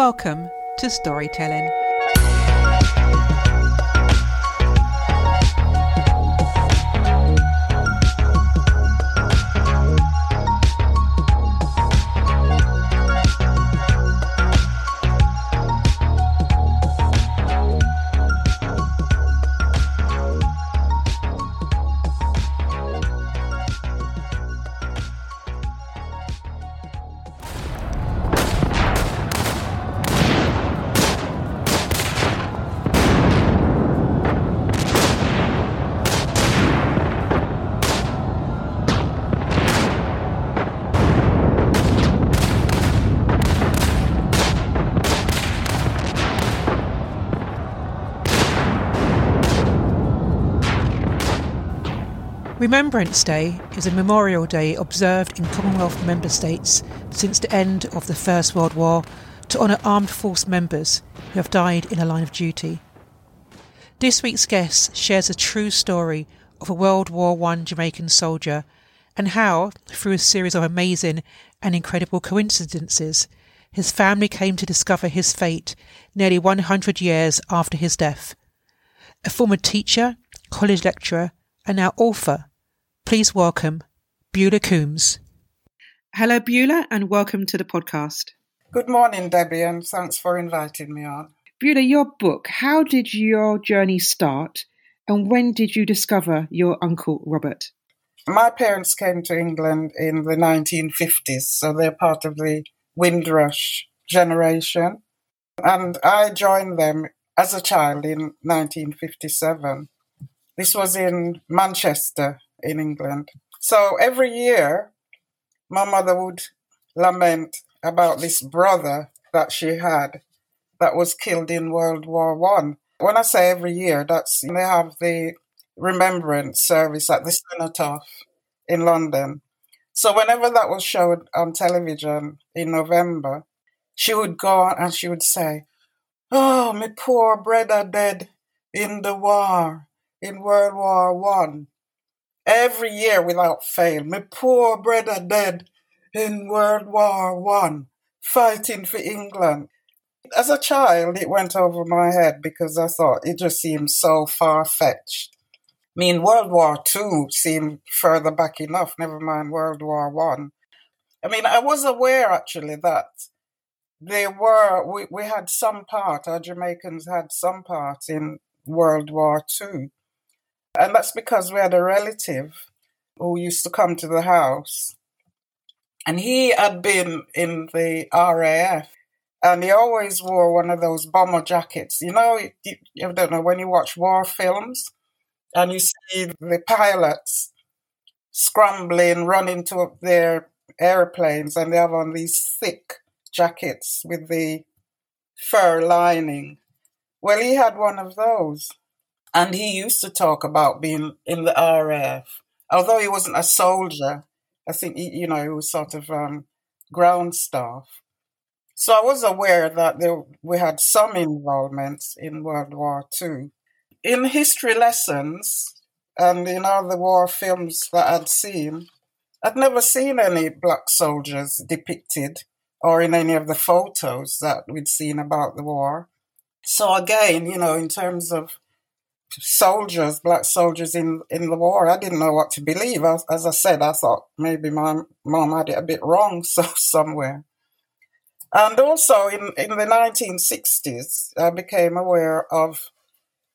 Welcome to Storytelling. Remembrance Day is a memorial day observed in Commonwealth member states since the end of the First World War to honour armed force members who have died in a line of duty. This week's guest shares a true story of a World War I Jamaican soldier and how, through a series of amazing and incredible coincidences, his family came to discover his fate nearly 100 years after his death. A former teacher, college lecturer, and now author, Please welcome Beulah Coombs. Hello, Beulah, and welcome to the podcast. Good morning, Debbie, and thanks for inviting me on. Beulah, your book, how did your journey start and when did you discover your Uncle Robert? My parents came to England in the 1950s, so they're part of the Windrush generation. And I joined them as a child in 1957. This was in Manchester, in England. So every year, my mother would lament about this brother that she had that was killed in World War One. When I say every year, that's they have the remembrance service at the Cenotaph in London. So whenever that was showed on television in November, she would go on and she would say, "Oh, my poor brother dead in the war, in World War One every year without fail. My poor brother dead in World War One, fighting for England. As a child, it went over my head because I thought it just seemed so far fetched. I mean, World War Two seemed further back enough, never mind World War One. I. I mean, I was aware actually that there were, we, we had some part, our Jamaicans had some part in World War Two. And that's because we had a relative who used to come to the house. And he had been in the RAF. And he always wore one of those bomber jackets. You know, you, you don't know, when you watch war films and you see the pilots scrambling, running to their airplanes, and they have on these thick jackets with the fur lining. Well, he had one of those. And he used to talk about being in the RAF. Although he wasn't a soldier, I think, he, you know, he was sort of um, ground staff. So I was aware that there, we had some involvement in World War II. In history lessons and in other war films that I'd seen, I'd never seen any black soldiers depicted or in any of the photos that we'd seen about the war. So again, you know, in terms of soldiers, black soldiers in, in the war. I didn't know what to believe. As, as I said, I thought maybe my mom had it a bit wrong so somewhere. And also in, in the 1960s, I became aware of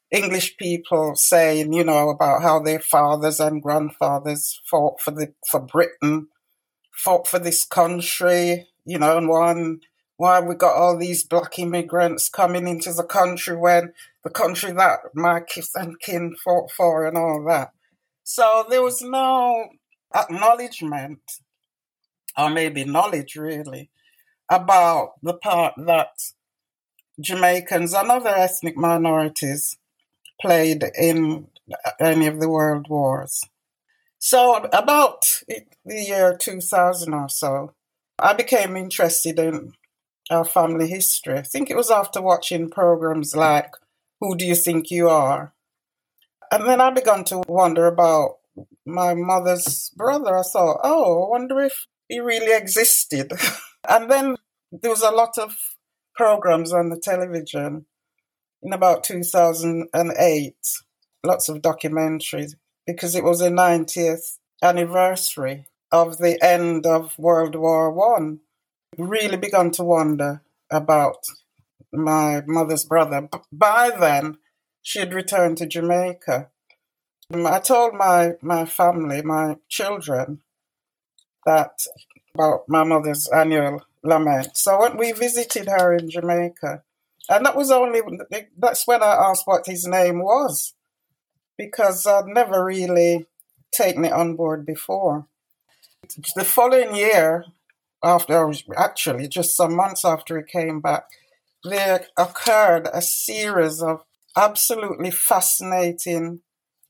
English people saying, you know, about how their fathers and grandfathers fought for the for Britain, fought for this country, you know, and one why we got all these black immigrants coming into the country when the country that my kids and kin fought for and all that. So there was no acknowledgement, or maybe knowledge really, about the part that Jamaicans and other ethnic minorities played in any of the world wars. So about the year 2000 or so, I became interested in our family history. I think it was after watching programs like Who Do You Think You Are? And then I began to wonder about my mother's brother. I thought, oh, I wonder if he really existed. and then there was a lot of programs on the television in about 2008, lots of documentaries, because it was the 90th anniversary of the end of World War One. Really begun to wonder about my mother's brother. By then, she had returned to Jamaica. I told my, my family, my children, that about my mother's annual lament. So when we visited her in Jamaica, and that was only that's when I asked what his name was, because I'd never really taken it on board before. The following year, after actually just some months after he came back, there occurred a series of absolutely fascinating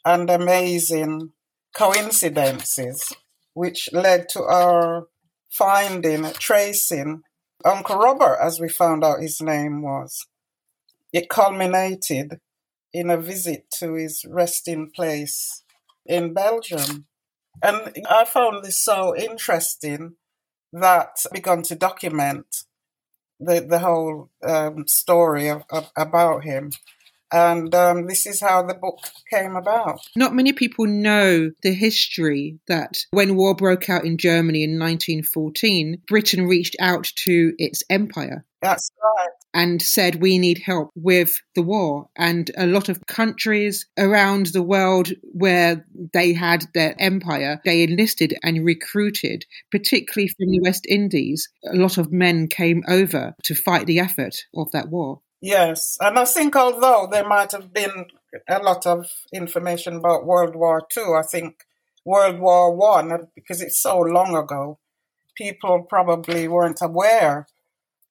and amazing coincidences, which led to our finding, tracing Uncle Robert, as we found out his name was. It culminated in a visit to his resting place in Belgium. And I found this so interesting that begun to document the, the whole um, story of, of, about him. And um, this is how the book came about. Not many people know the history that when war broke out in Germany in 1914, Britain reached out to its empire. That's right. And said, We need help with the war. And a lot of countries around the world where they had their empire, they enlisted and recruited, particularly from the West Indies. A lot of men came over to fight the effort of that war. Yes, and I think although there might have been a lot of information about World War Two, I think World War One, because it's so long ago, people probably weren't aware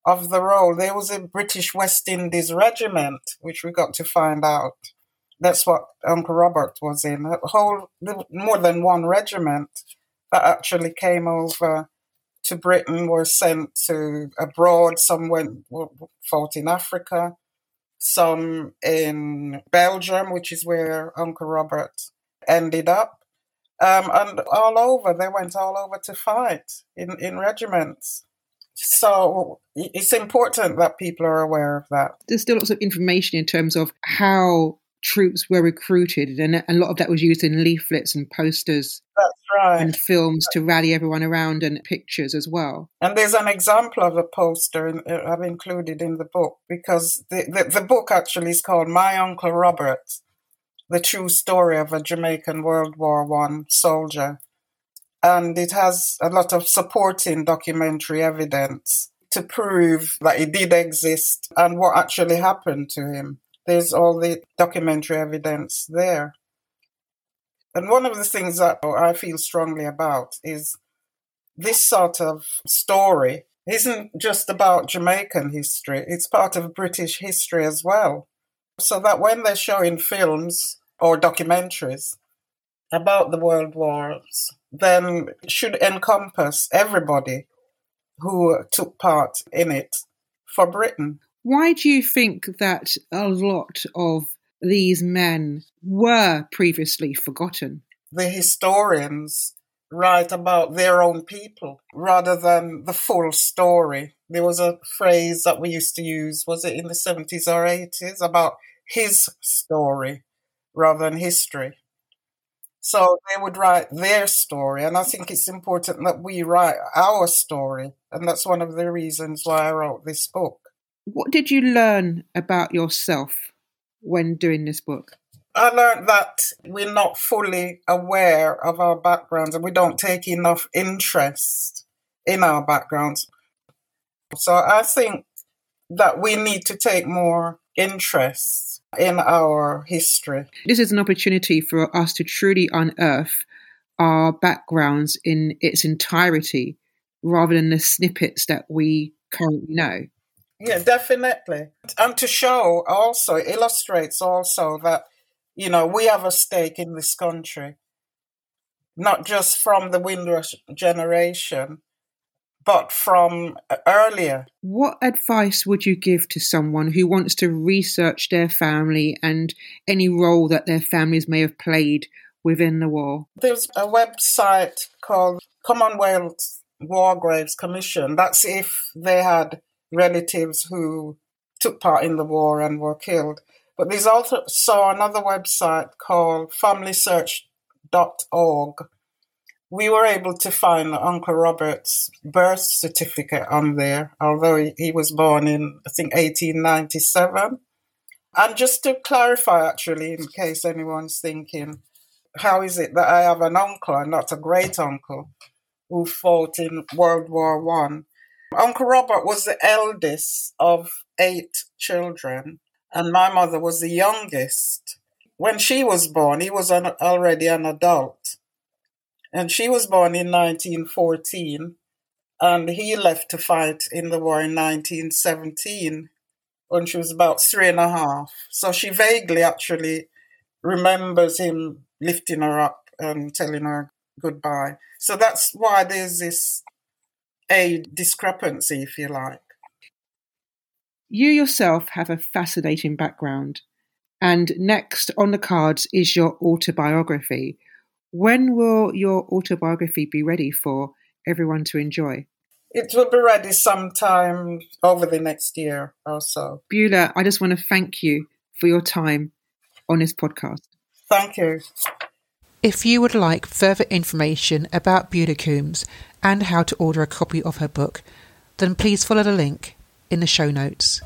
of the role. There was a British West Indies regiment, which we got to find out. That's what Uncle Robert was in. A whole more than one regiment that actually came over to Britain were sent to abroad. Some went fought in Africa, some in Belgium, which is where Uncle Robert ended up, um, and all over. They went all over to fight in in regiments. So it's important that people are aware of that. There's still lots of information in terms of how troops were recruited, and a lot of that was used in leaflets and posters. That's right. And films to rally everyone around, and pictures as well. And there's an example of a poster in, uh, I've included in the book because the, the, the book actually is called My Uncle Robert: The True Story of a Jamaican World War One Soldier, and it has a lot of supporting documentary evidence to prove that he did exist and what actually happened to him there's all the documentary evidence there. And one of the things that I feel strongly about is this sort of story isn't just about Jamaican history, it's part of British history as well. So that when they're showing films or documentaries about the world wars, then should encompass everybody who took part in it for Britain. Why do you think that a lot of these men were previously forgotten? The historians write about their own people rather than the full story. There was a phrase that we used to use, was it in the 70s or 80s, about his story rather than history. So they would write their story, and I think it's important that we write our story, and that's one of the reasons why I wrote this book. What did you learn about yourself when doing this book? I learned that we're not fully aware of our backgrounds and we don't take enough interest in our backgrounds. So I think that we need to take more interest in our history. This is an opportunity for us to truly unearth our backgrounds in its entirety rather than the snippets that we currently know. Yeah, definitely. And to show also, illustrates also that, you know, we have a stake in this country, not just from the Windrush generation, but from uh, earlier. What advice would you give to someone who wants to research their family and any role that their families may have played within the war? There's a website called Commonwealth War Graves Commission. That's if they had relatives who took part in the war and were killed. But there's also saw another website called familysearch.org. We were able to find Uncle Robert's birth certificate on there, although he, he was born in, I think, 1897. And just to clarify, actually, in case anyone's thinking, how is it that I have an uncle and not a great uncle who fought in World War One? Uncle Robert was the eldest of eight children, and my mother was the youngest. When she was born, he was an, already an adult. And she was born in 1914, and he left to fight in the war in 1917 when she was about three and a half. So she vaguely actually remembers him lifting her up and telling her goodbye. So that's why there's this a discrepancy, if you like. You yourself have a fascinating background, and next on the cards is your autobiography. When will your autobiography be ready for everyone to enjoy? It will be ready sometime over the next year or so. Beulah, I just want to thank you for your time on this podcast. Thank you. If you would like further information about Beulah Coombs and how to order a copy of her book, then please follow the link in the show notes.